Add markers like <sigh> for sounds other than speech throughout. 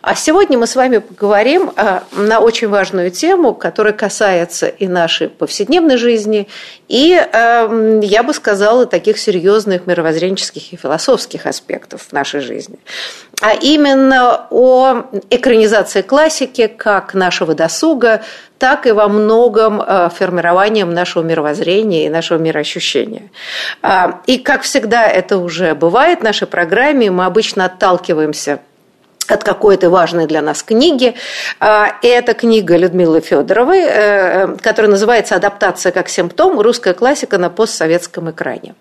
А сегодня мы с вами поговорим а, на очень важную тему, которая касается и нашей повседневной жизни, и, а, я бы сказала, таких серьезных мировоззренческих и философских аспектов нашей жизни. А именно о экранизации классики как нашего досуга, так и во многом а, формированием нашего мировоззрения и нашего мироощущения. И, как всегда это уже бывает в нашей программе, мы обычно отталкиваемся – от какой-то важной для нас книги. А, это книга Людмилы Федоровой, э, которая называется «Адаптация как симптом. Русская классика на постсоветском экране».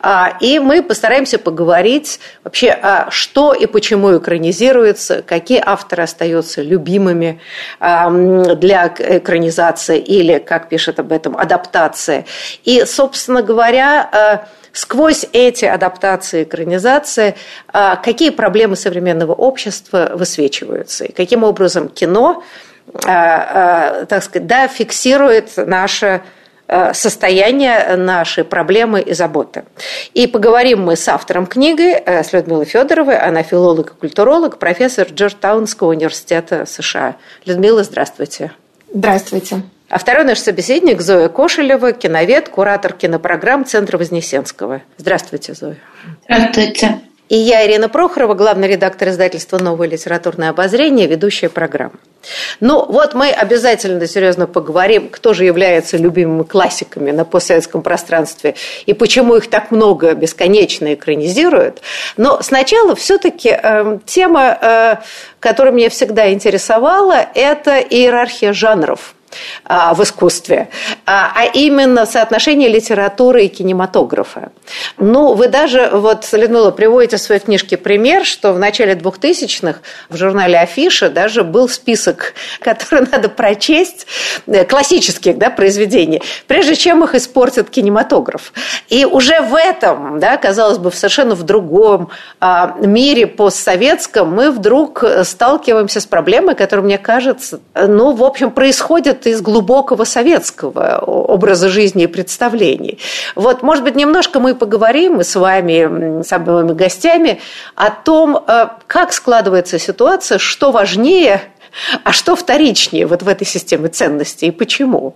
А, и мы постараемся поговорить вообще, а, что и почему экранизируется, какие авторы остаются любимыми для экранизации или, как пишет об этом, адаптации. И, собственно говоря, сквозь эти адаптации, экранизации, а, какие проблемы современного общества высвечиваются, и каким образом кино, а, а, так сказать, да, фиксирует наше состояние, наши проблемы и заботы. И поговорим мы с автором книги, э, с Людмилой Федоровой. Она филолог и культуролог, профессор Джорджтаунского университета США. Людмила, здравствуйте. Здравствуйте. А второй наш собеседник Зоя Кошелева, киновед, куратор кинопрограмм Центра Вознесенского. Здравствуйте, Зоя. Здравствуйте. И я, Ирина Прохорова, главный редактор издательства «Новое литературное обозрение», ведущая программы. Ну, вот мы обязательно серьезно поговорим, кто же является любимыми классиками на постсоветском пространстве и почему их так много бесконечно экранизируют. Но сначала все-таки э, тема, э, которая меня всегда интересовала, это иерархия жанров – в искусстве, а, а именно соотношение литературы и кинематографа. Ну, вы даже, вот, Людмила, приводите в своей книжке пример, что в начале 2000-х в журнале «Афиша» даже был список, <laughs> который надо прочесть, э, классических да, произведений, прежде чем их испортит кинематограф. И уже в этом, да, казалось бы, в совершенно в другом а, мире постсоветском мы вдруг сталкиваемся с проблемой, которая, мне кажется, ну, в общем, происходит исходит из глубокого советского образа жизни и представлений. Вот, может быть, немножко мы поговорим с вами, с обоими гостями, о том, э, как складывается ситуация, что важнее а что вторичнее вот в этой системе ценностей и почему?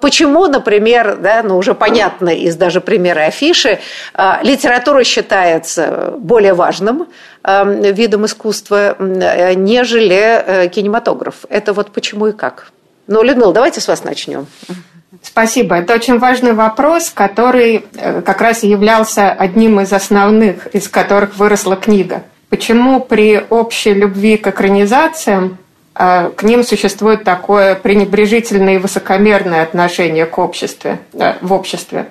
Почему, например, да, ну уже понятно из даже примера афиши, э, литература считается более важным э, видом искусства, нежели кинематограф? Это вот почему и как? Ну, Людмила, давайте с вас начнем. Спасибо. Это очень важный вопрос, который э, как раз являлся одним из основных, из которых выросла книга. Почему при общей любви к экранизациям э, к ним существует такое пренебрежительное и высокомерное отношение к обществу, э, в обществе?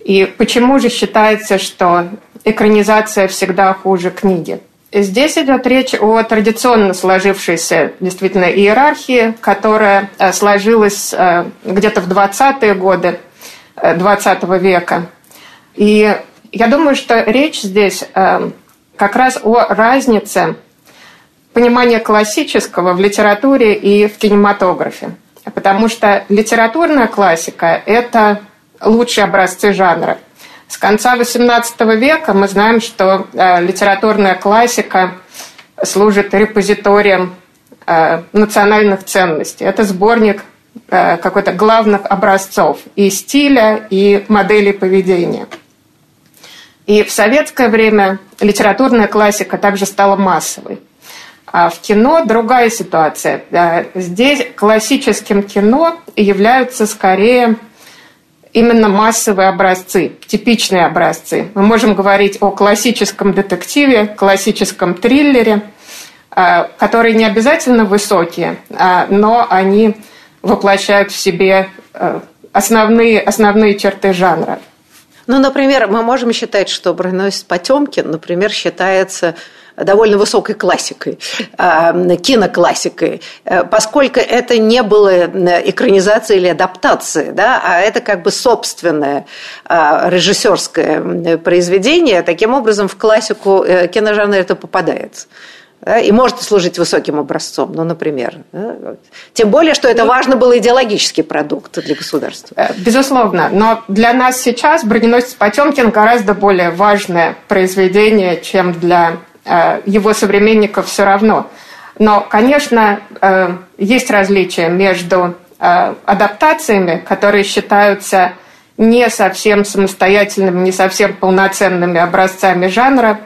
И почему же считается, что экранизация всегда хуже книги? Здесь идет речь о традиционно сложившейся действительно иерархии, которая э, сложилась э, где-то в 20-е годы XX э, века. И я думаю, что речь здесь как раз о разнице понимания классического в литературе и в кинематографе. Потому что литературная классика – это лучшие образцы жанра – с конца XVIII века мы знаем, что э, литературная классика служит репозиторием э, национальных ценностей. Это сборник э, какой-то главных образцов и стиля, и моделей поведения. И в советское время литературная классика также стала массовой. А в кино другая ситуация. Здесь классическим кино являются скорее именно массовые образцы, типичные образцы. Мы можем говорить о классическом детективе, классическом триллере, э, которые не обязательно высокие, а, но они воплощают в себе э, основные, основные черты жанра. Ну, например, мы можем считать, что броненосец Потемкин, например, считается довольно высокой классикой, а, киноклассикой, э, поскольку это не было э, экранизацией или адаптацией, да, а это как бы собственное а, режиссерское произведение, таким образом в классику э, киножанра это попадает да, и может служить высоким образцом, ну, например. Да, Тем более, что это важно было идеологический продукт для государства. Безусловно, но для нас сейчас «Броненосец Потемкин» гораздо более важное произведение, чем для его современников все равно. Но, конечно, э, есть различия между э, адаптациями, которые считаются не совсем самостоятельными, не совсем полноценными образцами жанра,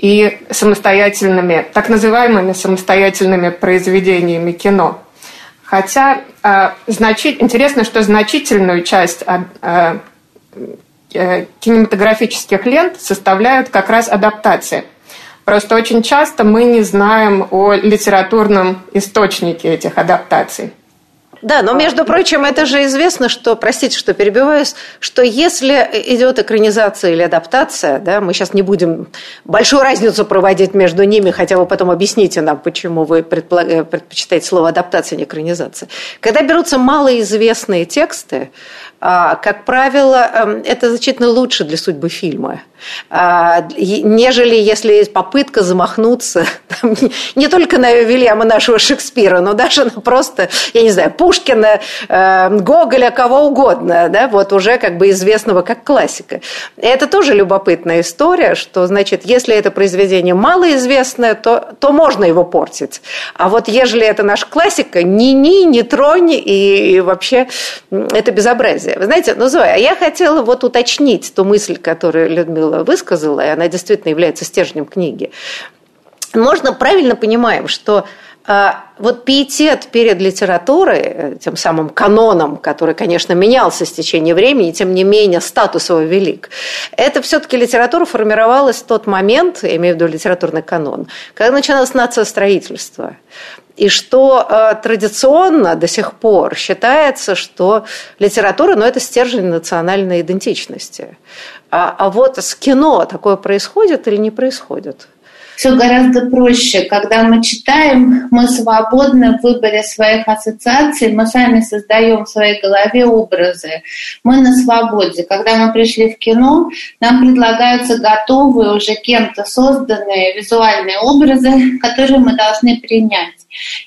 и самостоятельными, так называемыми самостоятельными произведениями кино. Хотя э, значит, интересно, что значительную часть э, э, кинематографических лент составляют как раз адаптации. Просто очень часто мы не знаем о литературном источнике этих адаптаций. Да, но между прочим, это же известно, что, простите, что перебиваюсь, что если идет экранизация или адаптация, да, мы сейчас не будем большую разницу проводить между ними, хотя вы потом объясните нам, почему вы предпочитаете слово адаптация, а не экранизация. Когда берутся малоизвестные тексты, как правило, эм, это значительно лучше для судьбы фильма, а, нежели если есть попытка замахнуться <laughs> там, не только на Вильяма нашего Шекспира, но даже на просто, я не знаю, Пушкина, эм, Гоголя, кого угодно, да, вот уже как бы известного как классика. Это тоже любопытная история, что, значит, если это произведение малоизвестное, то, то можно его портить. А вот ежели это наш классика, ни-ни, не тронь, и, и вообще это безобразие связи. Вы знаете, ну, Зоя, я хотела вот уточнить ту мысль, которую Людмила высказала, и она действительно является стержнем книги. Можно правильно понимаем, что вот пиетет перед литературой, тем самым каноном, который, конечно, менялся с течением времени, тем не менее статус его велик, это все-таки литература формировалась в тот момент, я имею в виду литературный канон, когда начиналось нациостроительство. И что э, традиционно до сих пор считается, что литература ну, это стержень национальной идентичности. А, а вот с кино такое происходит или не происходит? Все гораздо проще. Когда мы читаем, мы свободны в выборе своих ассоциаций, мы сами создаем в своей голове образы. Мы на свободе. Когда мы пришли в кино, нам предлагаются готовые, уже кем-то созданные визуальные образы, которые мы должны принять.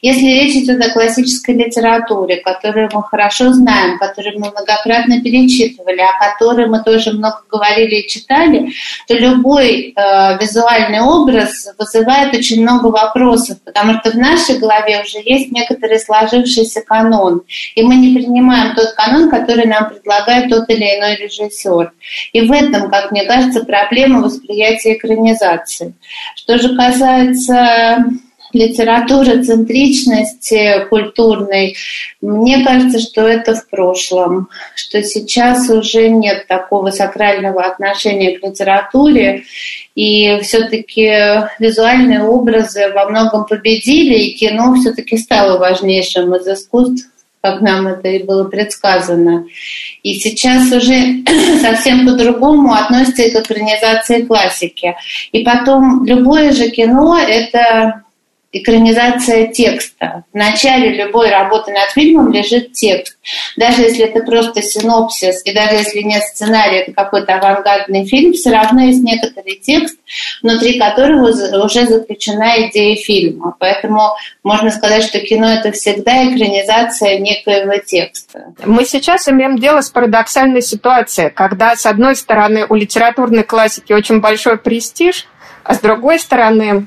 Если речь идет о классической литературе, которую мы хорошо знаем, которую мы многократно перечитывали, о которой мы тоже много говорили и читали, то любой э, визуальный образ вызывает очень много вопросов, потому что в нашей голове уже есть некоторый сложившийся канон, и мы не принимаем тот канон, который нам предлагает тот или иной режиссер. И в этом, как мне кажется, проблема восприятия экранизации. Что же касается литературы центричности культурной, мне кажется, что это в прошлом, что сейчас уже нет такого сакрального отношения к литературе, и все-таки визуальные образы во многом победили, и кино все-таки стало важнейшим из искусств, как нам это и было предсказано. И сейчас уже <clears throat> совсем по-другому относится к экранизации классики. И потом любое же кино — это экранизация текста. В начале любой работы над фильмом лежит текст. Даже если это просто синопсис, и даже если нет сценария, это какой-то авангардный фильм, все равно есть некоторый текст, внутри которого уже заключена идея фильма. Поэтому можно сказать, что кино — это всегда экранизация некоего текста. Мы сейчас имеем дело с парадоксальной ситуацией, когда, с одной стороны, у литературной классики очень большой престиж, а с другой стороны,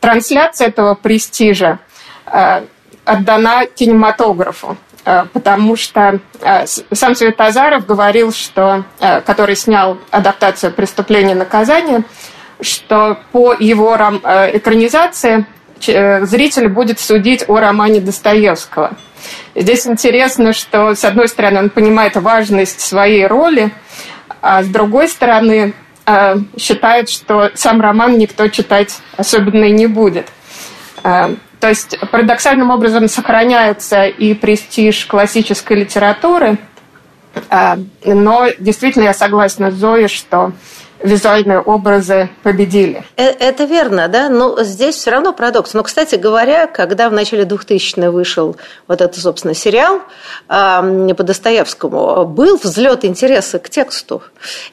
трансляция этого престижа э, отдана кинематографу э, потому что сам Светозаров говорил, что, который снял адаптацию «Преступление и наказание», что по его экранизации зритель будет судить о романе Достоевского – Здесь интересно, что, с одной стороны, он понимает важность своей роли, а с другой стороны, э, считает, что сам роман никто читать особенно и не будет. Э, то есть парадоксальным образом сохраняется и престиж классической литературы, э, но действительно я согласна с Зоей, что визуальные образы победили. Э, это верно, да, но здесь все равно парадокс. Но, кстати говоря, когда в начале 2000-х вышел вот этот, собственно, сериал э, по Достоевскому, был взлет интереса к тексту.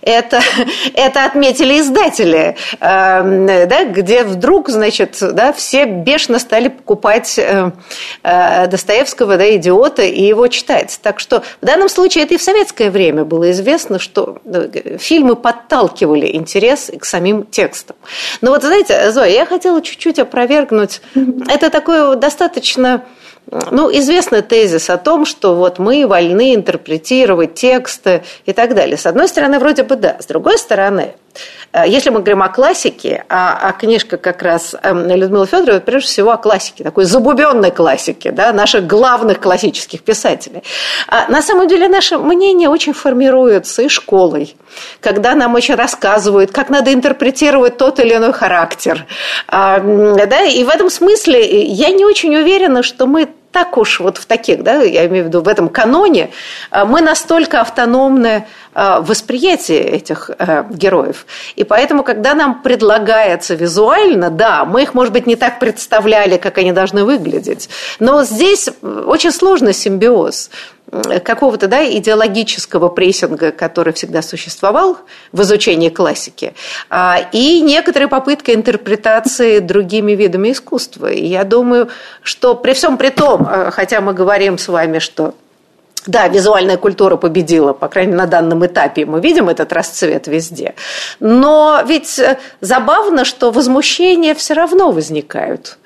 Это, <laughs> это отметили издатели, да, где вдруг, значит, да, все бешено стали покупать э, э, Достоевского, да, идиота, и его читать. Так что в данном случае это и в советское время было известно, что фильмы подталкивали чувствовали интерес к самим текстам. Но вот, знаете, Зоя, я хотела чуть-чуть опровергнуть. Это такое достаточно ну, известный тезис о том, что вот мы вольны интерпретировать тексты и так далее. С одной стороны, вроде бы да. С другой стороны, если мы говорим о классике, а, а книжка как раз эм, Людмила Федорова, прежде всего о классике, такой забубенной классике, да, наших главных классических писателей. А на самом деле наше мнение очень формируется и школой, когда нам очень рассказывают, как надо интерпретировать тот или иной характер. А, да, и в этом смысле я не очень уверена, что мы так уж вот в таких, да, я имею в виду в этом каноне, э, мы настолько автономны э, в восприятии этих э, героев. И поэтому, когда нам предлагается визуально, да, мы их, может быть, не так представляли, как они должны выглядеть, но здесь очень сложный симбиоз какого-то да, идеологического прессинга, который всегда существовал в изучении классики, а, и некоторые попытки интерпретации другими видами искусства. И я думаю, что при всем при том, а, хотя мы говорим с вами, что да, визуальная культура победила, по крайней мере, на данном этапе мы видим этот расцвет везде. Но ведь э, забавно, что возмущения все равно возникают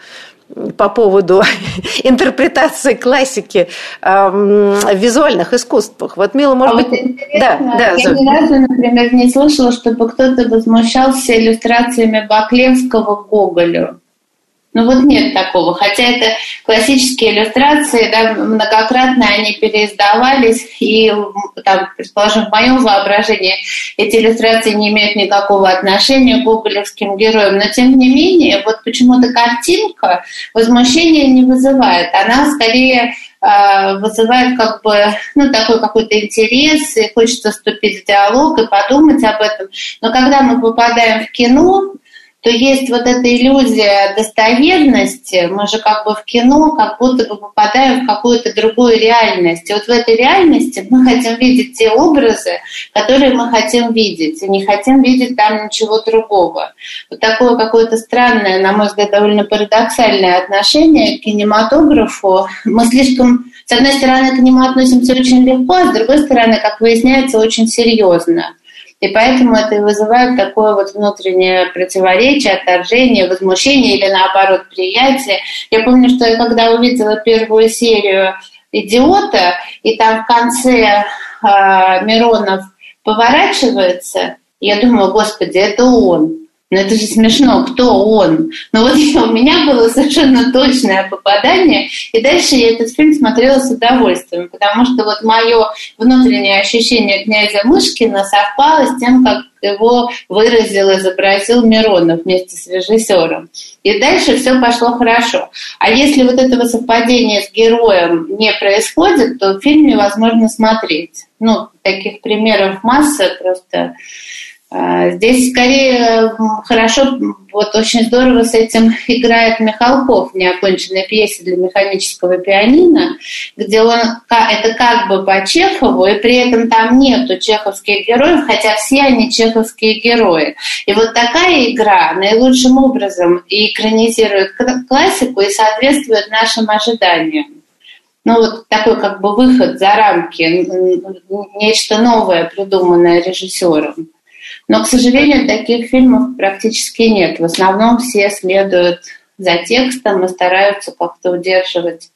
по поводу <laughs> интерпретации классики э, в визуальных искусствах. Вот, Мила, может а быть... Вот да, да, я ни разу, например, не слышала, чтобы кто-то возмущался иллюстрациями Баклевского к Гоголю. Ну вот нет такого, хотя это классические иллюстрации, да, многократно они переиздавались, и, там, предположим, в моем воображении эти иллюстрации не имеют никакого отношения к гоголевским героям, но тем не менее, вот почему-то картинка возмущения не вызывает, она скорее э, вызывает как бы ну, такой какой-то интерес, и хочется вступить в диалог и подумать об этом. Но когда мы попадаем в кино, то есть вот эта иллюзия достоверности, мы же как бы в кино как будто бы попадаем в какую-то другую реальность. И вот в этой реальности мы хотим видеть те образы, которые мы хотим видеть, и не хотим видеть там ничего другого. Вот такое какое-то странное, на мой взгляд, довольно парадоксальное отношение к кинематографу. Мы слишком, с одной стороны, к нему относимся очень легко, а с другой стороны, как выясняется, очень серьезно. И поэтому это вызывает такое вот внутреннее противоречие, отторжение, возмущение или наоборот приятие. Я помню, что я когда увидела первую серию «Идиота», и там в конце э, Миронов поворачивается, я думаю, господи, это он. Но это же смешно, кто он? Но вот <laughs> у меня было совершенно точное попадание, и дальше я этот фильм смотрела с удовольствием, потому что вот мое внутреннее ощущение князя Мышкина совпало с тем, как его выразил, изобразил Миронов вместе с режиссером. И дальше все пошло хорошо. А если вот этого совпадения с героем не происходит, то фильм невозможно смотреть. Ну, таких примеров масса, просто здесь скорее хорошо, вот очень здорово с этим играет Михалков в неоконченной пьесе для механического пианино, где он, это как бы по Чехову, и при этом там нету чеховских героев, хотя все они чеховские герои. И вот такая игра наилучшим образом и экранизирует классику и соответствует нашим ожиданиям ну, вот такой как бы выход за рамки, нечто новое, придуманное режиссером. Но, к сожалению, таких фильмов практически нет. В основном все следуют за текстом и стараются как-то удерживать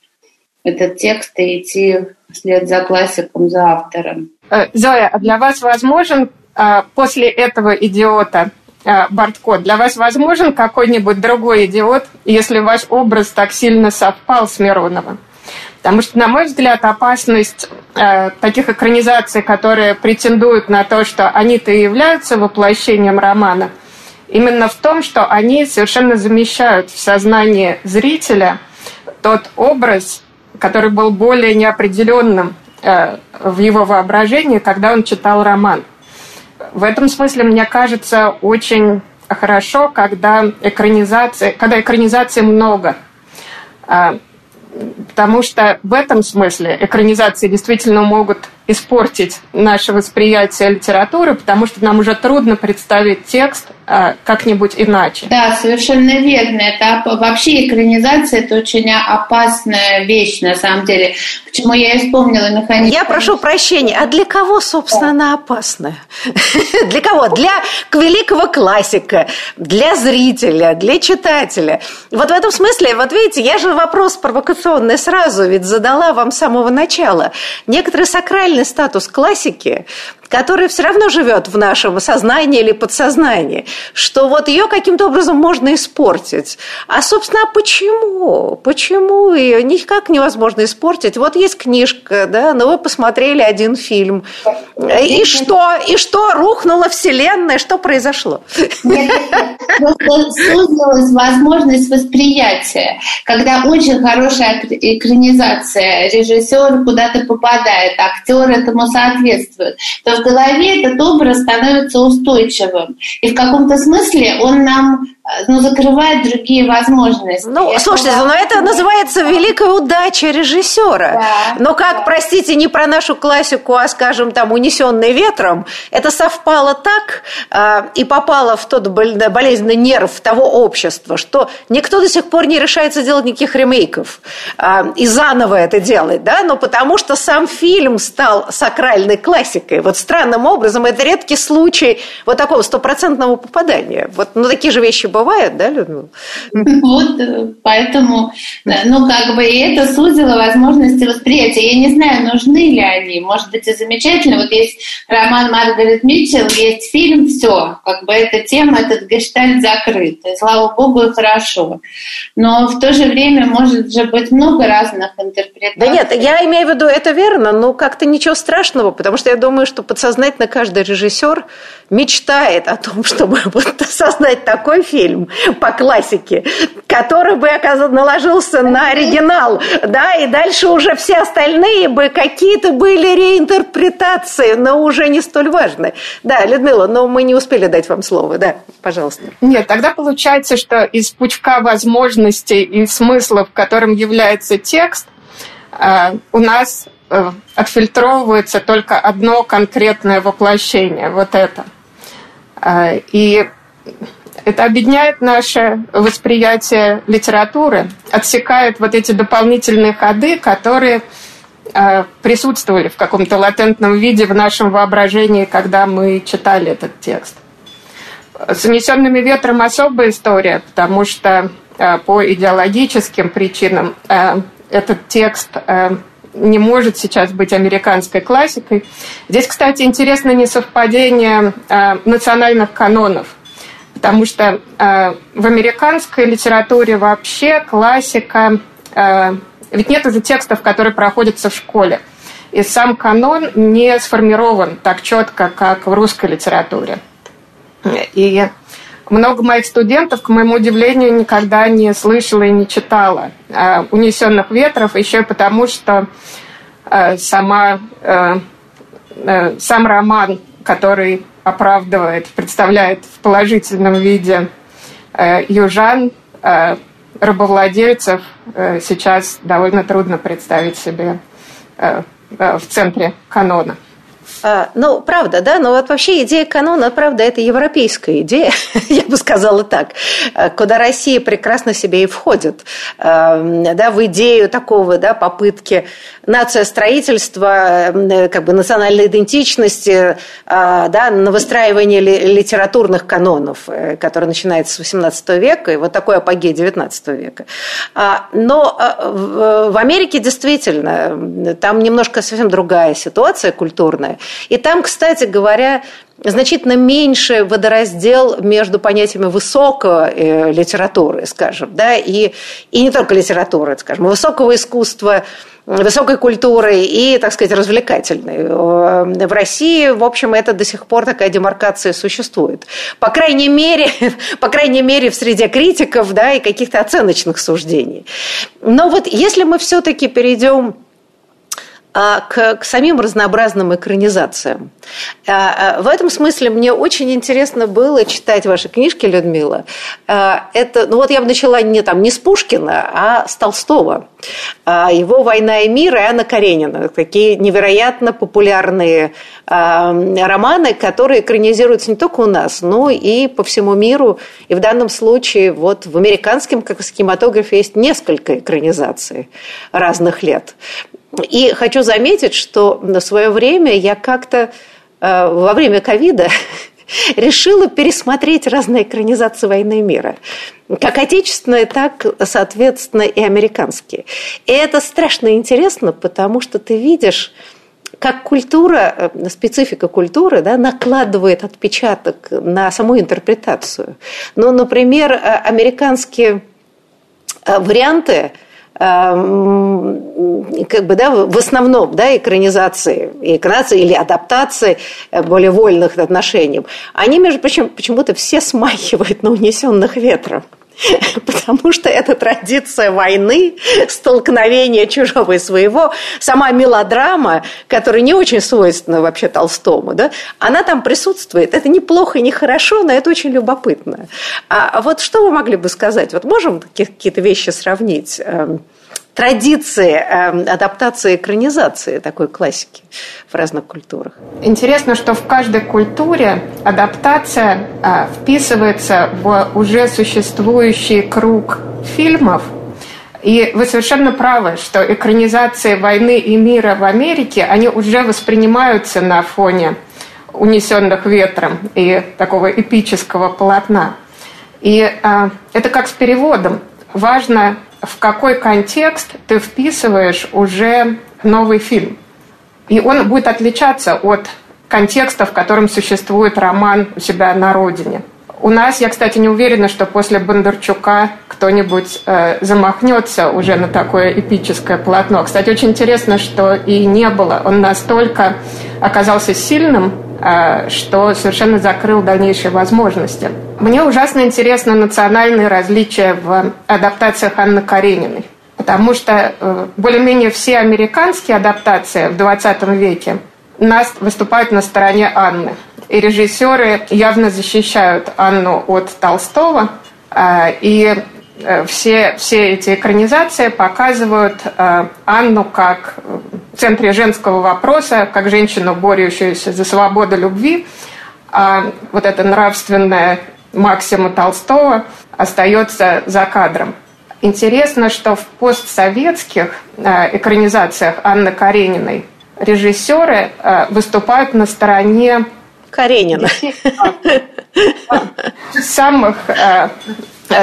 этот текст и идти вслед за классиком, за автором. Э, Зоя, а для вас возможен э, после этого идиота э, Бартко, для вас возможен какой-нибудь другой идиот, если ваш образ так сильно совпал с Мироновым? Потому что, на мой взгляд, опасность э, таких экранизаций, которые претендуют на то, что они-то и являются воплощением романа, именно в том, что они совершенно замещают в сознании зрителя тот образ, который был более неопределенным э, в его воображении, когда он читал роман. В этом смысле, мне кажется, очень хорошо, когда экранизации, когда экранизации много. А, потому что в этом смысле экранизации действительно могут испортить наше восприятие литературы, потому что нам уже трудно представить текст как-нибудь иначе. Да, совершенно верно. Это вообще экранизация это очень опасная вещь на самом деле. Почему я и вспомнила механизм. Я прошу прощения, а для кого, собственно, она опасная? <laughs> Для кого? Для великого классика, для зрителя, для читателя. Вот в этом смысле, вот видите, я же вопрос провокационный сразу ведь задала вам с самого начала. Некоторые сакральный статус классики которая все равно живет в нашем сознании или подсознании, что вот ее каким-то образом можно испортить. А, собственно, почему? Почему ее никак невозможно испортить? Вот есть книжка, да, но вы посмотрели один фильм. И что? И что? Рухнула вселенная? Что произошло? Нет, сузилась возможность восприятия. Когда очень хорошая экранизация, режиссер куда-то попадает, актер этому соответствует, то в голове этот образ становится устойчивым. И в каком-то смысле он нам Э, ну, закрывает другие возможности. Ну, это слушайте, но это называется великая удача режиссера. Да, но как, да. простите, не про нашу классику, а, скажем, там, унесенный ветром, это совпало так э, и попало в тот болезненный нерв того общества, что никто до сих пор не решается делать никаких ремейков э, и заново это делать, да, но потому что сам фильм стал сакральной классикой. Вот странным образом это редкий случай вот такого стопроцентного попадания. Вот, ну, такие же вещи бывает, да, Людмила? Вот, э, поэтому, ну, как бы, и это сузило возможности восприятия. Я не знаю, нужны ли они. Может быть, и замечательно. Вот есть роман Маргарет Митчелл, есть фильм, все, как бы эта тема, этот гештальт закрыт. И, слава богу, и хорошо. Но в то же время может же быть много разных интерпретаций. Да нет, я имею в виду, это верно, но как-то ничего страшного, потому что я думаю, что подсознательно каждый режиссер мечтает о том, <laughs> чтобы вот создать такой фильм, по классике, который бы наложился на оригинал, да, и дальше уже все остальные бы какие-то были реинтерпретации, но уже не столь важные. Да, Людмила, но мы не успели дать вам слово, да, пожалуйста. Нет, тогда получается, что из пучка возможностей и смыслов, которым является текст, э, у нас отфильтровывается только одно конкретное воплощение, вот это. Э, и это объединяет наше восприятие литературы, отсекает вот эти дополнительные ходы, которые э, присутствовали в каком-то латентном виде в нашем воображении, когда мы читали этот текст. С «Унесенными ветром» особая история, потому что э, по идеологическим причинам э, этот текст э, не может сейчас быть американской классикой. Здесь, кстати, интересно несовпадение э, национальных канонов – потому что э, в американской литературе вообще классика, э, ведь нет уже текстов, которые проходятся в школе. И сам канон не сформирован так четко, как в русской литературе. И много моих студентов, к моему удивлению, никогда не слышала и не читала э, «Унесенных ветров», еще и потому, что э, сама, э, сам роман, который оправдывает, представляет в положительном виде южан, рабовладельцев, сейчас довольно трудно представить себе в центре канона. А, ну, правда, да, но вот вообще идея канона, правда, это европейская идея, <laughs> я бы сказала так, а, куда Россия прекрасно себе и входит, а, да, в идею такого, да, попытки нация строительства, как бы национальной идентичности, да, на выстраивание литературных канонов, э, который начинается с XVIII века, и вот такой апогей XIX века. Но в Америке действительно, там немножко совсем другая ситуация культурная, и там, кстати говоря, значительно меньше водораздел между понятиями высокого э, литературы, скажем, да, и, и не только литературы, скажем, высокого искусства, высокой культурой и, так сказать, развлекательной. В России, в общем, это до сих пор такая демаркация существует. По крайней мере, <laughs> по крайней мере в среде критиков да, и каких-то оценочных суждений. Но вот если мы все-таки перейдем к, к самим разнообразным экранизациям. А, а, в этом смысле мне очень интересно было читать ваши книжки, Людмила. Это, ну вот я бы начала не, там, не с Пушкина, а с Толстого. Его «Война и мир» и Анна Каренина. Такие невероятно популярные романы, которые экранизируются не только у нас, но и по всему миру. И в данном случае вот в американском кинематографе есть несколько экранизаций разных лет. И хочу заметить, что на свое время я как-то э, во время ковида <laughs> решила пересмотреть разные экранизации «Войны мира». Как отечественные, так, соответственно, и американские. И это страшно интересно, потому что ты видишь, как культура, э, специфика культуры да, накладывает отпечаток на саму интерпретацию. Ну, например, э, американские варианты – Эм, как бы, да, в основном да, экранизации, экранизации или адаптации э, более вольных отношений, они, между прочим, почему-то все смахивают на унесенных ветром. <laughs> Потому что это традиция войны, столкновения чужого и своего, сама мелодрама, которая не очень свойственна вообще Толстому, да, она там присутствует. Это неплохо и не хорошо, но это очень любопытно. А, вот что вы могли бы сказать? Вот можем какие-то вещи сравнить? Эм, традиции э, адаптации экранизации такой классики в разных культурах. Интересно, что в каждой культуре адаптация э, вписывается в уже существующий круг фильмов. И вы совершенно правы, что экранизации войны и мира в Америке, они уже воспринимаются на фоне унесенных ветром и такого эпического полотна. И э, это как с переводом. Важно в какой контекст ты вписываешь уже новый фильм. И он будет отличаться от контекста, в котором существует роман у себя на родине. У нас, я, кстати, не уверена, что после Бондарчука кто-нибудь э, замахнется уже на такое эпическое полотно. Кстати, очень интересно, что и не было. Он настолько оказался сильным, что совершенно закрыл дальнейшие возможности. Мне ужасно интересно национальные различия в адаптациях Анны Карениной. Потому что э, более-менее все американские адаптации в 20 веке нас выступают на стороне Анны. И режиссеры явно защищают Анну от Толстого. Э, и э, все, все эти экранизации показывают Анну как в центре женского вопроса, как женщину, борющуюся за свободу любви. А вот эта нравственная Максима Толстого остается за кадром. Интересно, что в постсоветских э, экранизациях Анны Карениной режиссеры э, выступают на стороне Каренина. <laughs> Самых э, Э,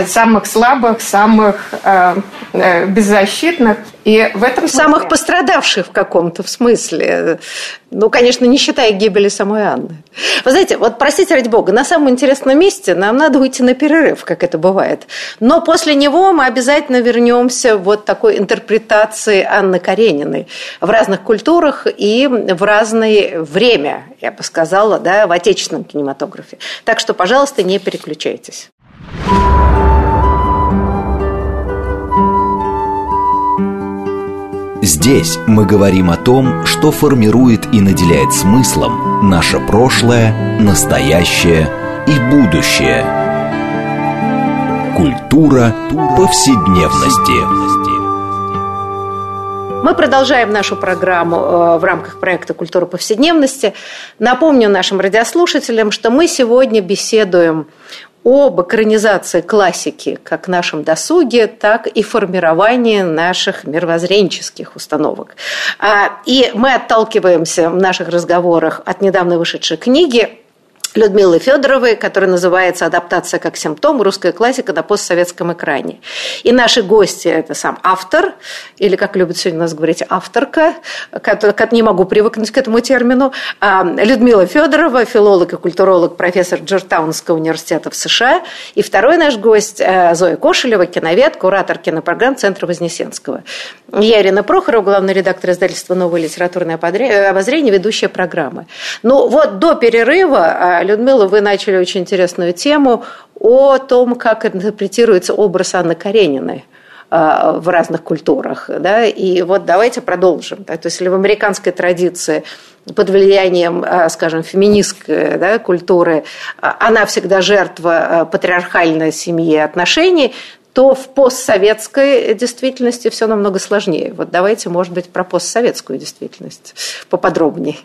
самых слабых, самых э, э, беззащитных. И в этом смысле... Самых пострадавших в каком-то смысле. Ну, конечно, не считая гибели самой Анны. Вы знаете, вот простите ради бога, на самом интересном месте нам надо уйти на перерыв, как это бывает. Но после него мы обязательно вернемся вот такой интерпретации Анны Карениной в разных культурах и в разное время, я бы сказала, да, в отечественном кинематографе. Так что, пожалуйста, не переключайтесь. Здесь мы говорим о том, что формирует и наделяет смыслом наше прошлое, настоящее и будущее. Культура повседневности. Мы продолжаем нашу программу э, в рамках проекта «Культура повседневности». Напомню нашим радиослушателям, что мы сегодня беседуем об экранизации классики как в нашем досуге, так и формировании наших мировоззренческих установок. А, и мы отталкиваемся в наших разговорах от недавно вышедшей книги Людмилы Федоровой, который называется «Адаптация как симптом. Русская классика на постсоветском экране». И наши гости – это сам автор, или, как любят сегодня нас говорить, авторка, как не могу привыкнуть к этому термину, а, Людмила Федорова, филолог и культуролог, профессор Джорджтаунского университета в США. И второй наш гость – Зоя Кошелева, киновед, куратор кинопрограмм Центра Вознесенского. Я Ирина Прохорова, главный редактор издательства «Новое литературное обозрение», ведущая программы. Ну вот до перерыва а, Людмила, вы начали очень интересную тему о том, как интерпретируется образ Анны Карениной а, в разных культурах. Да? И вот давайте продолжим. Да? То есть, если в американской традиции под влиянием, а, скажем, феминистской да, культуры, а, она всегда жертва патриархальной семьи отношений, то в постсоветской действительности все намного сложнее. Вот давайте, может быть, про постсоветскую действительность поподробнее.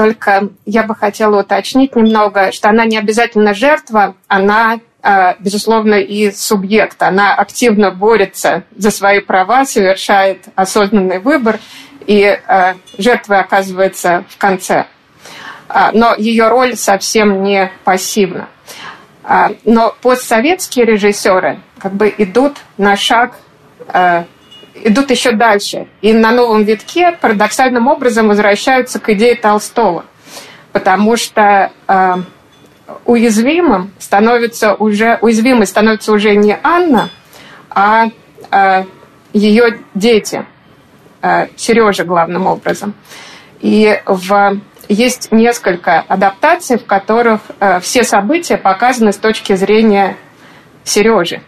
Только я бы хотела уточнить немного, что она не обязательно жертва, она э, безусловно, и субъект. Она активно борется за свои права, совершает осознанный выбор, и э, жертвой оказывается в конце. А, но ее роль совсем не пассивна. А, но постсоветские режиссеры как бы идут на шаг идут еще дальше. И на новом витке парадоксальным образом возвращаются к идее Толстого. Потому что э, уязвимым становится уже, уязвимой становится уже не Анна, а э, ее дети, э, Сережа главным образом. И в, есть несколько адаптаций, в которых э, все события показаны с точки зрения Сережи.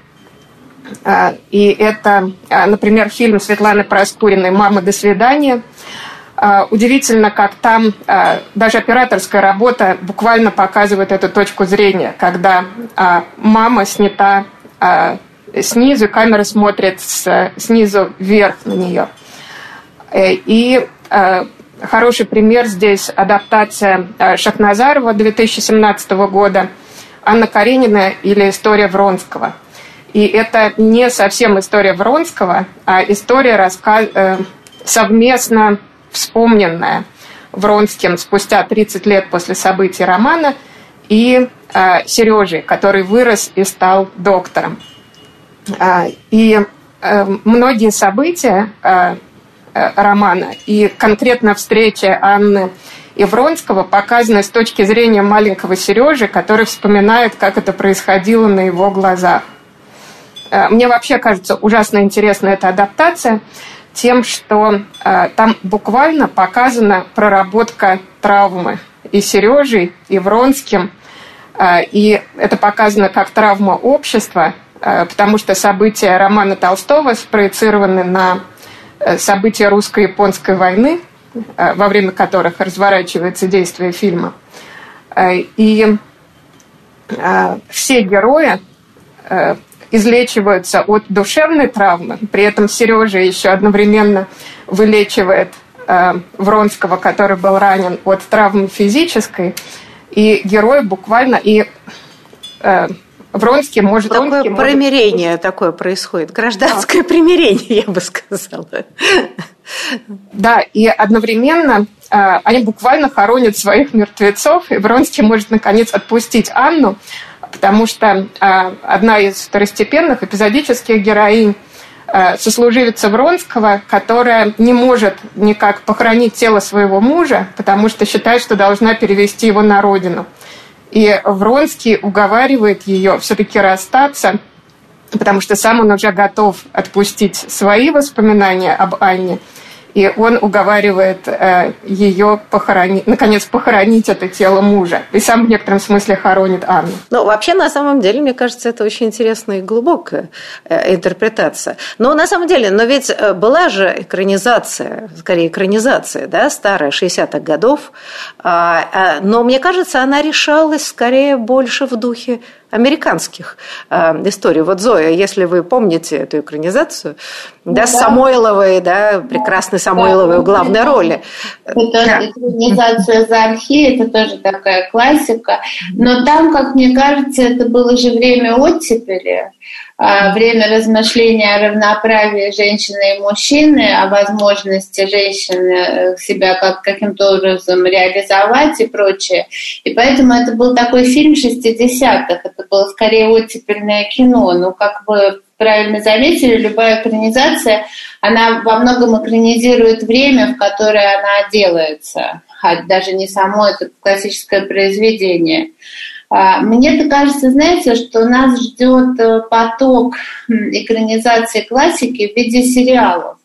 А, и это, а, например, фильм Светланы Проскуриной «Мама, до свидания». А, удивительно, как там даже операторская работа буквально показывает эту точку зрения, когда мама снята снизу, камера смотрит снизу вверх на нее. Э, и хороший пример здесь адаптация Шахназарова 2017 года «Анна Каренина» или «История Вронского». И это не совсем история Вронского, а история раска... Э, совместно вспомненная Вронским спустя 30 лет после событий романа и э, Сережей, который вырос и стал доктором. Э, и э, многие события романа и конкретно встреча Анны и Вронского показаны с точки зрения маленького Сережи, который вспоминает, как это происходило на его глазах. Э, мне вообще кажется ужасно интересна эта адаптация тем, что э, там буквально показана проработка травмы и Сережей, и Вронским. Э, и это показано как травма общества, потому что события романа Толстого спроецированы на события русско-японской войны, во время которых разворачивается действие фильма. И все герои излечиваются от душевной травмы. При этом Сережа еще одновременно вылечивает э, Вронского, который был ранен от травмы физической. И герой буквально и э, Вронский может... Такое Вронский примирение может... такое происходит, гражданское да. примирение, я бы сказала. Да, и одновременно э, они буквально хоронят своих мертвецов, и Вронский может наконец отпустить Анну, потому что э, одна из второстепенных эпизодических героинь э, сослуживица Вронского, которая не может никак похоронить тело своего мужа, потому что считает, что должна перевести его на родину. И Вронский уговаривает ее все-таки расстаться, потому что сам он уже готов отпустить свои воспоминания об Анне – и он уговаривает э, ее похоронить, наконец похоронить это тело мужа. И сам в некотором смысле хоронит Анну. Ну, вообще, на самом деле, мне кажется, это очень интересная и глубокая э, интерпретация. Но на самом деле, но ведь э, была же экранизация, скорее экранизация, да, старая, 60-х годов. А, а, но мне кажется, она решалась скорее больше в духе американских э, историй. Вот Зоя, если вы помните эту экранизацию, ну, да, да, Самойловой, да, прекрасной Самойловой да, в главной да. роли. Это да. экранизация за архи, это тоже такая классика. Но там, как мне кажется, это было же время оттепели. А, время размышления о равноправии женщины и мужчины, о возможности женщины э, себя как, каким-то образом реализовать и прочее. И поэтому это был такой фильм 60-х, это было скорее оттепельное кино. Ну, как бы правильно заметили, любая экранизация, она во многом экранизирует время, в которое она делается, даже не само это классическое произведение. А, мне-то кажется, знаете, что нас ждет э, поток экранизации классики в виде сериалов.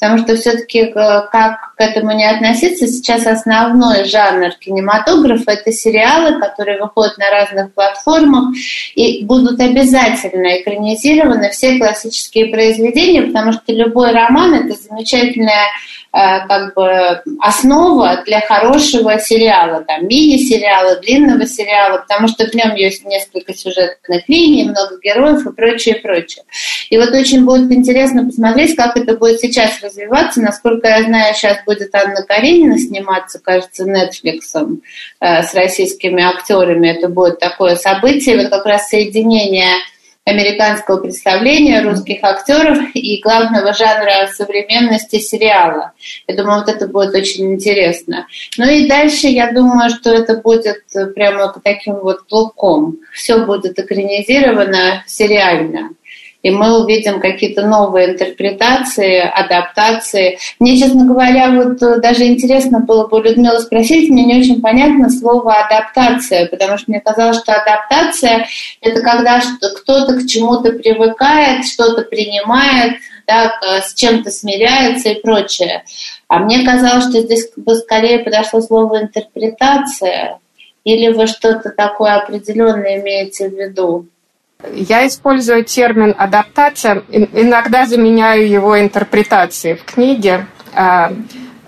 Потому что все-таки, э, как к этому не относиться, сейчас основной жанр кинематографа – это сериалы, которые выходят на разных платформах и будут обязательно экранизированы все классические произведения, потому что любой роман – это замечательная как бы основа для хорошего сериала, там, мини-сериала, длинного сериала, потому что в нем есть несколько сюжетных линий, много героев и прочее, прочее. И вот очень будет интересно посмотреть, как это будет сейчас развиваться. Насколько я знаю, сейчас будет Анна Каренина сниматься, кажется, Netflix э, с российскими актерами. Это будет такое событие, вот как раз соединение американского представления русских актеров и главного жанра современности сериала. Я думаю, вот это будет очень интересно. Ну и дальше я думаю, что это будет прямо таким вот плуком. Все будет экранизировано сериально и мы увидим какие-то новые интерпретации, адаптации. Мне, честно говоря, вот э, даже интересно было бы Людмила спросить, мне не очень понятно слово адаптация, потому что мне казалось, что адаптация – это когда кто-то к чему-то привыкает, что-то принимает, да, с чем-то смиряется и прочее. А мне казалось, что здесь бы скорее подошло слово интерпретация, или вы что-то такое определенное имеете в виду? Я использую термин адаптация, иногда заменяю его интерпретацией в книге а,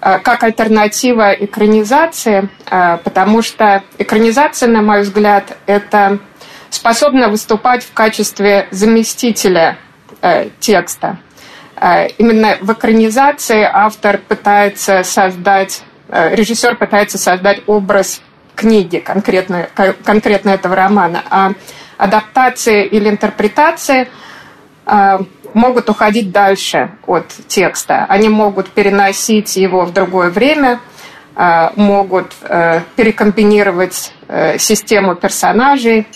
а, как альтернатива экранизации, а, потому что экранизация, на мой взгляд, это способна выступать в качестве заместителя текста. Именно в экранизации автор пытается создать, режиссер пытается создать образ книги конкретно, конкретно этого романа, а адаптации или интерпретации э, могут уходить дальше от текста. Они могут переносить его в другое время, э, могут э, перекомбинировать систему персонажей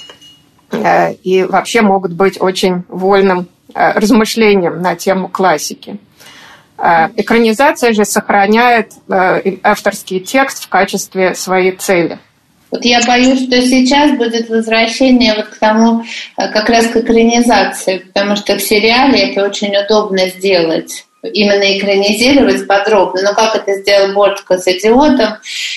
и вообще могут быть очень вольным размышлением на тему классики. Экранизация же сохраняет авторский текст в качестве своей цели – вот я боюсь, что сейчас будет возвращение вот к тому, э, как раз к экранизации, потому что в сериале это очень удобно сделать именно экранизировать подробно. Но как это сделал Бортко с «Идиотом»,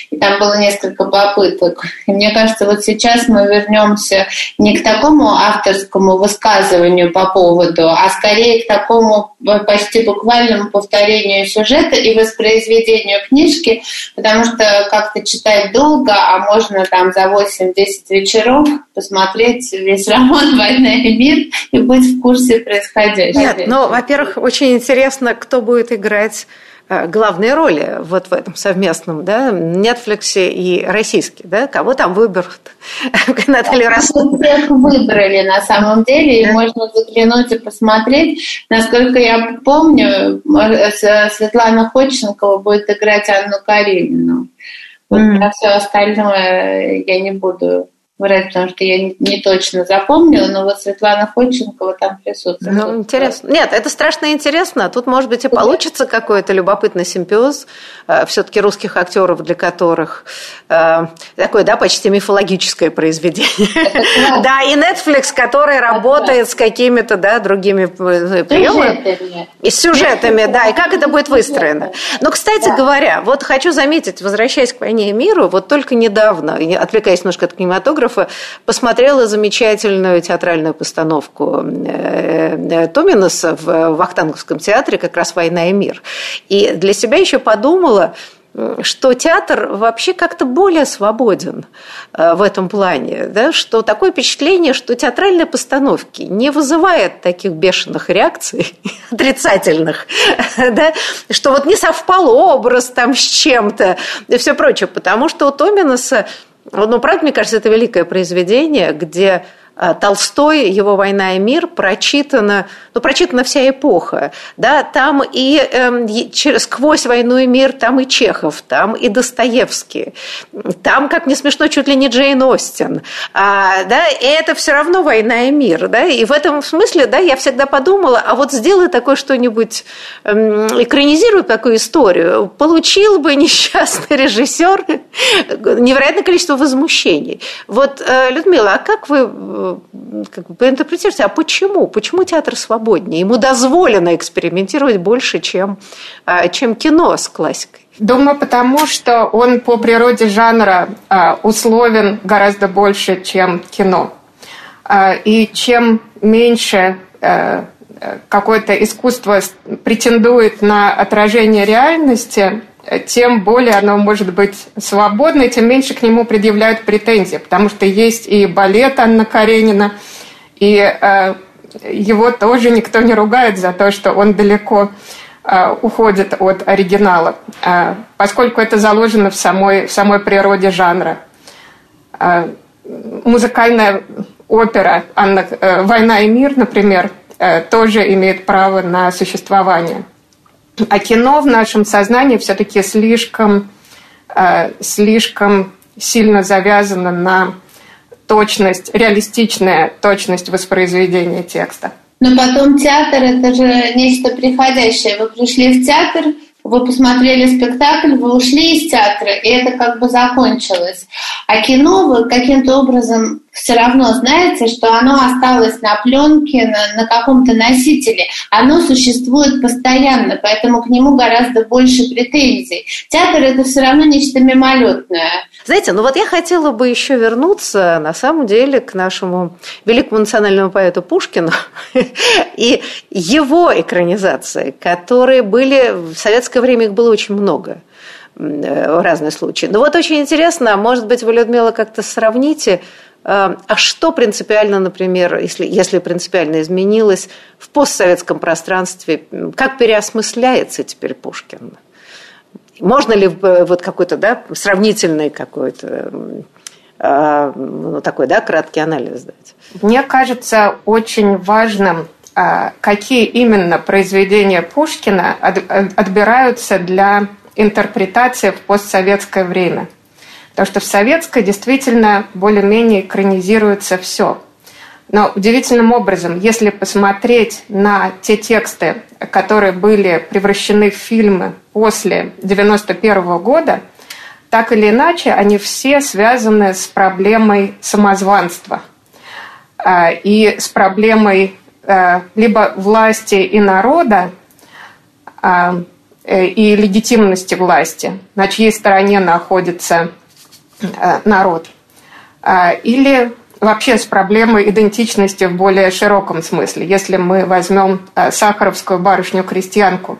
и там было несколько попыток. И мне кажется, вот сейчас мы вернемся не к такому авторскому высказыванию по поводу, а скорее к такому почти буквальному повторению сюжета и воспроизведению книжки, потому что как-то читать долго, а можно там за 8-10 вечеров посмотреть весь роман «Война и мир» и быть в курсе происходящего. Нет, ну, во-первых, очень интересно интересно, кто будет играть э, главные роли вот в этом совместном, да, Netflix и российский, да, кого там выберут? <laughs> Наталья Ростова. Всех выбрали на самом деле, и можно заглянуть и посмотреть. Насколько я помню, Светлана Ходченкова будет играть Анну Каренину. Вот mm. про все остальное я не буду врать, потому что я не, не точно запомнила, но вот Светлана Ходченкова там присутствует. Ну, интересно. Нет, это страшно интересно. Тут, может быть, и получится какой-то любопытный симбиоз э, все-таки русских актеров, для которых э, такое, да, почти мифологическое произведение. <laughs> Да, и Netflix, который работает с какими-то, да, другими э, приемами. И с сюжетами, да, и как это будет выстроено. Но, кстати говоря, вот хочу заметить, возвращаясь к «Войне и миру», вот только недавно, отвлекаясь немножко от кинематографа, Кириллова посмотрела замечательную театральную постановку э, э, Томинаса в Вахтанговском театре, как раз «Война и мир». И для себя еще подумала, что театр вообще как-то более свободен э, в этом плане, да, что такое впечатление, что театральные постановки не вызывают таких бешеных реакций <laughs> отрицательных, <laughs> да, что вот не совпал образ там с чем-то и все прочее, потому что у Томинаса ну, правда, мне кажется, это великое произведение, где Толстой, его «Война и мир» прочитана, ну, прочитана вся эпоха. Да? Там и э, сквозь «Войну и мир» там и Чехов, там и Достоевский, там, как не смешно, чуть ли не Джейн Остин. А, да? И это все равно «Война и мир». Да? И в этом смысле да, я всегда подумала, а вот сделай такое что-нибудь, э, экранизируй такую историю, получил бы несчастный режиссер невероятное количество возмущений. Вот, э, Людмила, а как вы как бы интерпретируйте, а почему? Почему театр свободнее? Ему дозволено экспериментировать больше, чем, а, чем кино с классикой. Думаю, потому что он по природе жанра а, условен гораздо больше, чем кино. А, и чем меньше какое-то искусство претендует на отражение реальности, тем более оно может быть свободно, тем меньше к нему предъявляют претензии, потому что есть и балет Анна Каренина, и э, его тоже никто не ругает за то, что он далеко э, уходит от оригинала, э, поскольку это заложено в самой, в самой природе жанра. Э, музыкальная опера Анна, э, «Война и мир», например, э, тоже имеет право на существование. А кино в нашем сознании все-таки слишком, э, слишком сильно завязано на точность, реалистичная точность воспроизведения текста. Но потом театр – это же нечто приходящее. Вы пришли в театр, вы посмотрели спектакль, вы ушли из театра, и это как бы закончилось. А кино вы каким-то образом все равно знаете, что оно осталось на пленке, на, на каком-то носителе. Оно существует постоянно, поэтому к нему гораздо больше претензий. Театр это все равно нечто мимолетное. Знаете, ну вот я хотела бы еще вернуться, на самом деле, к нашему великому национальному поэту Пушкину <laughs> и его экранизации, которые были в советское время их было очень много э, разные случаи. Но вот очень интересно, может быть, вы, Людмила, как-то сравните Эм, а что принципиально, например, если, если принципиально изменилось в постсоветском пространстве? Как переосмысляется теперь Пушкин? Можно ли э, вот какой-то да, сравнительный какой-то э, ну, такой да, краткий анализ дать? Мне кажется очень важным, э, какие именно произведения Пушкина отбираются для интерпретации в постсоветское время – Потому что в советской действительно более-менее экранизируется все. Но удивительным образом, если посмотреть на те тексты, которые были превращены в фильмы после 1991 года, так или иначе, они все связаны с проблемой самозванства а, и с проблемой а, либо власти и народа, а, э, и легитимности власти, на чьей стороне находится Э, народ. А, или вообще с проблемой идентичности в более широком смысле. Если мы возьмем э, Сахаровскую барышню-крестьянку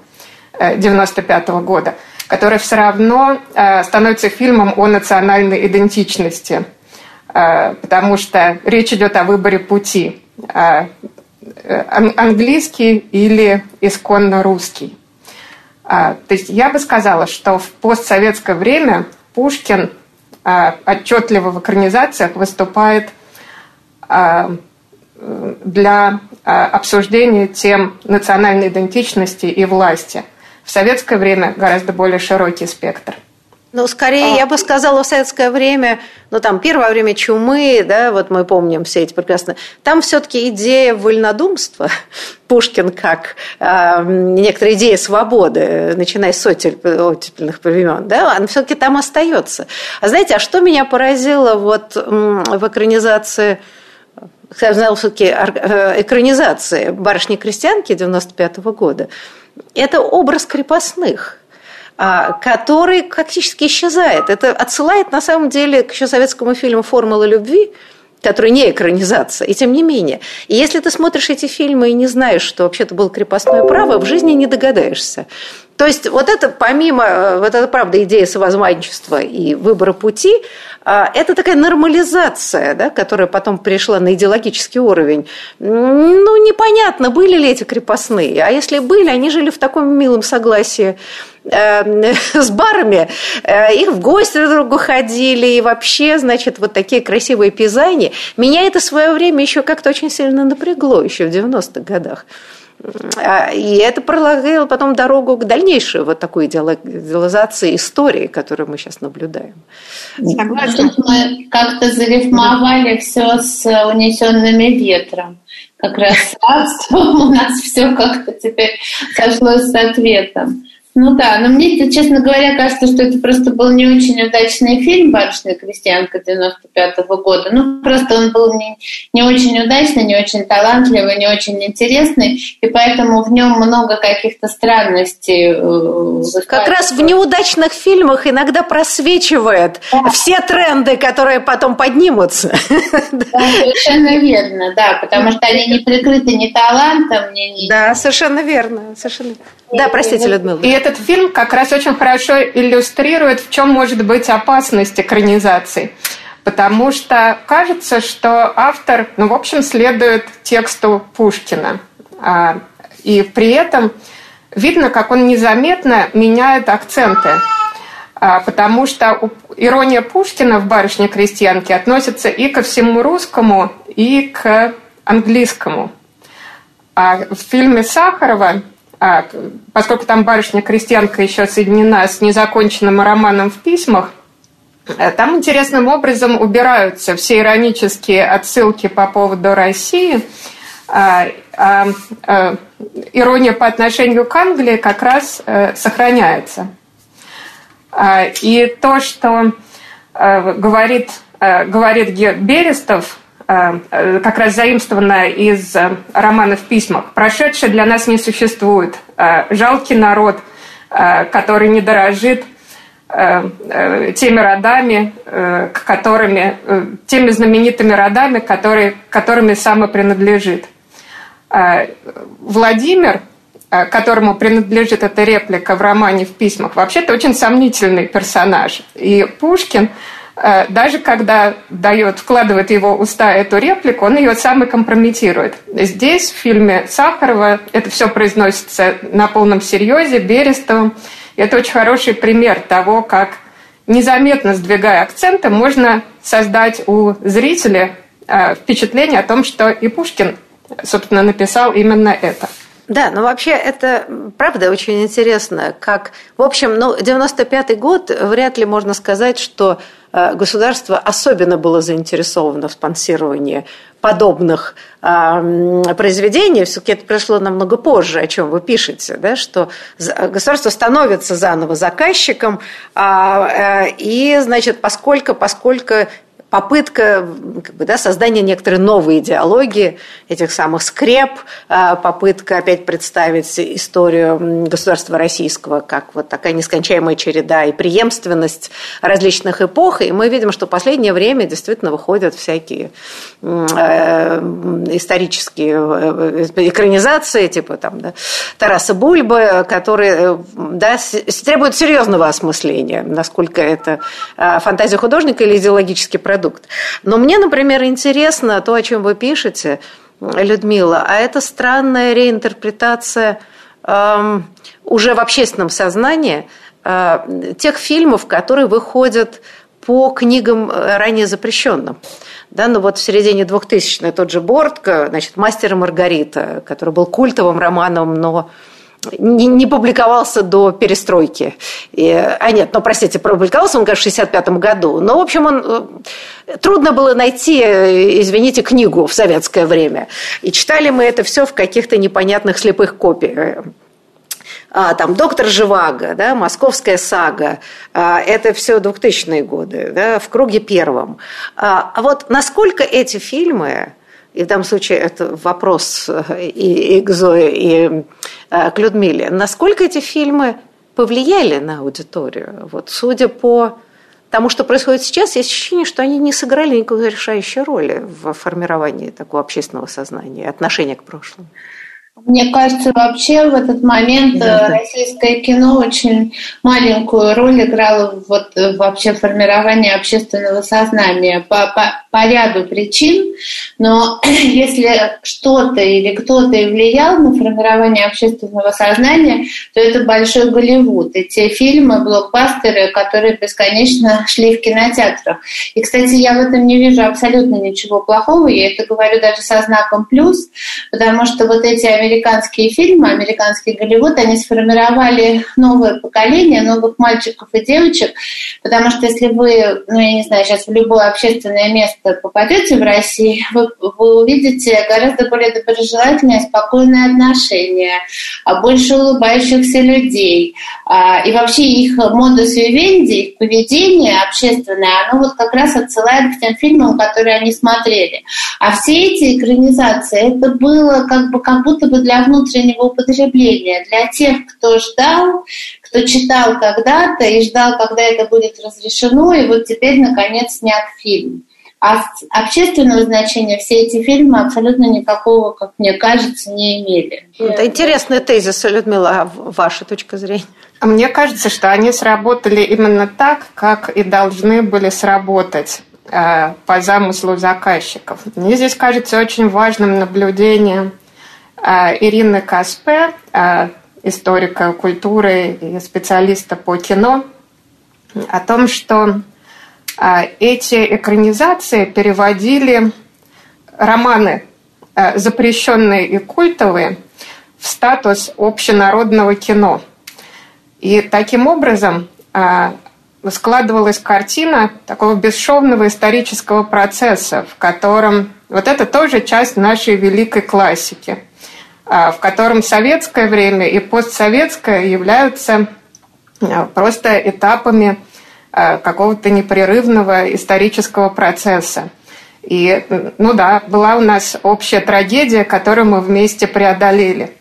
95 э, -го года, которая все равно становится фильмом о национальной идентичности, потому что речь идет о выборе пути английский или исконно русский. То есть я бы сказала, что в постсоветское время Пушкин а, отчетливо в экранизациях выступает а, для а, обсуждения тем национальной идентичности и власти. В советское время гораздо более широкий спектр. Ну, скорее, а... я бы сказала, в советское время, ну, там, первое время чумы, да, вот мы помним все эти прекрасно, там все-таки идея вольнодумства, <laughs> Пушкин как э, некоторая идея свободы, начиная с оттепельных времен, да, она все-таки там остается. А знаете, а что меня поразило вот в экранизации я знала все-таки э, экранизации «Барышни-крестьянки» 95 -го года, это образ крепостных – который практически исчезает. Это отсылает на самом деле к еще советскому фильму «Формула любви», который не экранизация, и тем не менее. И если ты смотришь эти фильмы и не знаешь, что вообще-то было крепостное право, в жизни не догадаешься. То есть вот это помимо, э, вот это правда идея совозманчества и выбора пути, а, это такая нормализация, да, которая потом пришла на идеологический уровень. Ну, непонятно, были ли эти крепостные. А если были, они жили в таком милом согласии э, <laughs> с барами, э, их в гости друг другу ходили, и вообще, значит, вот такие красивые пейзани. Меня это в свое время еще как-то очень сильно напрягло, еще в 90-х годах. А, и это пролагало потом дорогу к дальнейшей вот такой идеализации истории, которую мы сейчас наблюдаем. Согласна. Мы как-то зарифмовали все с унесенными ветром. Как раз <laughs> у нас все как-то теперь сошлось с ответом. Ну да, но мне, честно говоря, кажется, что это просто был не очень удачный фильм «Барышня крестьянка» 95 -го года. Ну, просто он был не, не очень удачный, не очень талантливый, не очень интересный, и поэтому в нем много каких-то странностей. Э, как раз в неудачных фильмах иногда просвечивает да. все тренды, которые потом поднимутся. Да, совершенно верно, да, потому что они не прикрыты ни талантом, ни... Да, совершенно верно, совершенно да, простите, Людмила. И этот фильм как раз очень хорошо иллюстрирует, в чем может быть опасность экранизации. Потому что кажется, что автор, ну, в общем, следует тексту Пушкина. А, и при этом видно, как он незаметно меняет акценты. А, потому что ирония Пушкина в «Барышне крестьянке» относится и ко всему русскому, и к английскому. А в фильме Сахарова а, поскольку там барышня-крестьянка еще соединена с незаконченным романом в письмах, э, там интересным образом убираются все иронические отсылки по поводу России, а, а, а ирония по отношению к Англии как раз а, сохраняется. А, и то, что говорит, говорит Берестов, Э, э, как раз заимствованная из э, романа в письмах. Прошедшее для нас не существует. Жалкий народ, который не дорожит теми родами, которыми, теми знаменитыми родами, которые, которыми сам и принадлежит. Владимир, которому принадлежит эта реплика в романе в письмах, вообще-то очень сомнительный персонаж. И Пушкин – Э, даже когда дает, вкладывает его уста эту реплику, он ее сам и компрометирует. Здесь, в фильме Сахарова, это все произносится на полном серьезе, Берестовым. Это очень хороший пример того, как незаметно сдвигая акценты, можно создать у зрителя э, впечатление о том, что и Пушкин, собственно, написал именно это. Да, но вообще это, правда, очень интересно, как, в общем, ну, 95-й год, вряд ли можно сказать, что э, государство особенно было заинтересовано в спонсировании подобных э, произведений. Все-таки это пришло намного позже, о чем вы пишете, да, что государство становится заново заказчиком, э, и, значит, поскольку, поскольку попытка как бы, да, создания некоторой новой идеологии этих самых скреп, а, попытка опять представить историю государства российского как вот такая нескончаемая череда и преемственность различных эпох. И мы видим, что в последнее время действительно выходят всякие э, исторические э, экранизации, типа там, да, Тараса Бульбы, которые э, да, требуют серьезного осмысления, насколько это фантазия художника или идеологический продукт продукт. Но мне, например, интересно то, о чем вы пишете, Людмила, а это странная реинтерпретация эм, уже в общественном сознании э, тех фильмов, которые выходят по книгам э, ранее запрещенным. Да, ну вот в середине 2000-х тот же Бортко, значит, «Мастер и Маргарита», который был культовым романом, но не, не публиковался до перестройки. И, а нет, ну, простите, публиковался он, конечно, в 1965 году. Но, в общем, он... Э, трудно было найти, э, извините, книгу в советское время. И читали мы это все в каких-то непонятных слепых копиях а, там «Доктор Живаго», да, «Московская сага», а, это все 2000-е годы, да, в круге первом. А, а вот насколько эти фильмы и в данном случае это вопрос э, и, и к Зое, и э, к Людмиле. Насколько эти фильмы повлияли на аудиторию? Вот, судя по тому, что происходит сейчас, есть ощущение, что они не сыграли никакой решающей роли в формировании такого общественного сознания, отношения к прошлому. Мне кажется, вообще в этот момент да, российское кино очень маленькую роль играло вот вообще формировании общественного сознания по, по, по ряду причин. Но <clears throat> если что-то или кто-то и влиял на формирование общественного сознания, то это большой Голливуд. И те фильмы, блокбастеры, которые бесконечно шли в кинотеатрах. И, кстати, я в этом не вижу абсолютно ничего плохого. Я это говорю даже со знаком плюс, потому что вот эти американские фильмы, американский Голливуд, они сформировали новое поколение, новых мальчиков и девочек, потому что если вы, ну, я не знаю, сейчас в любое общественное место попадете в России, вы, вы увидите гораздо более доброжелательное, спокойное отношение, а больше улыбающихся людей. А, и вообще их модус вивенди, их поведение общественное, оно вот как раз отсылает к тем фильмам, которые они смотрели. А все эти экранизации, это было как бы как будто бы для внутреннего употребления, для тех, кто ждал, кто читал когда-то и ждал, когда это будет разрешено, и вот теперь, наконец, снят фильм. А общественного значения все эти фильмы абсолютно никакого, как мне кажется, не имели. Это интересный тезис, Людмила, а ваша точка зрения? Мне кажется, что они сработали именно так, как и должны были сработать э, по замыслу заказчиков. Мне здесь кажется очень важным наблюдение э, Ирины Каспе, э, историка культуры и специалиста по кино, о том, что эти экранизации переводили романы, запрещенные и культовые, в статус общенародного кино. И таким образом складывалась картина такого бесшовного исторического процесса, в котором вот это тоже часть нашей великой классики, в котором советское время и постсоветское являются просто этапами Э, какого-то непрерывного исторического процесса. И, ну да, была у нас общая трагедия, которую мы вместе преодолели.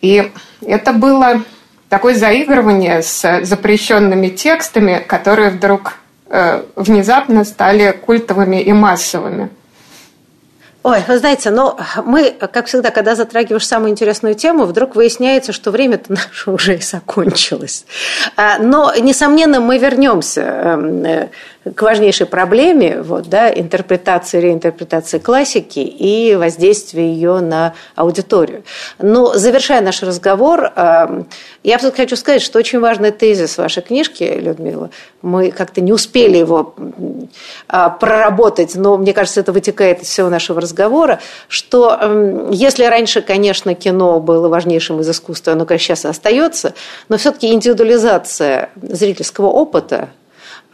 И это было такое заигрывание с запрещенными текстами, которые вдруг э, внезапно стали культовыми и массовыми. Ой, вы знаете, но мы, как всегда, когда затрагиваешь самую интересную тему, вдруг выясняется, что время-то наше <laughs> уже и закончилось. А, но, несомненно, мы вернемся эм, э, к важнейшей проблеме вот, да, интерпретации, реинтерпретации классики и воздействия ее на аудиторию. Но, завершая наш разговор, эм, я хочу сказать, что очень важный тезис вашей книжки, Людмила, мы как-то не успели его а, проработать, но мне кажется, это вытекает из всего нашего разговора, что эм, если раньше, конечно, кино было важнейшим из искусства, оно, конечно, сейчас и остается, но все-таки индивидуализация зрительского опыта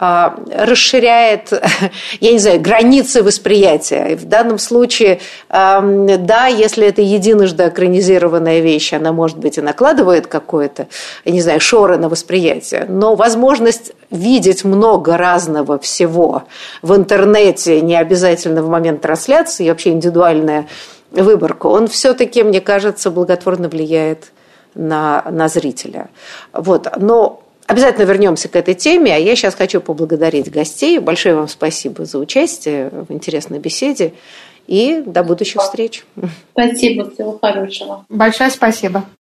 расширяет, <laughs> я не знаю, границы восприятия. В данном случае, да, если это единожды экранизированная вещь, она, может быть, и накладывает какое-то, я не знаю, шоры на восприятие, но возможность видеть много разного всего в интернете, не обязательно в момент трансляции, и вообще индивидуальная выборка, он все-таки, мне кажется, благотворно влияет на, на зрителя. Вот. Но Обязательно вернемся к этой теме, а я сейчас хочу поблагодарить гостей. Большое вам спасибо за участие в интересной беседе и до будущих встреч. Спасибо, всего хорошего. Большое спасибо.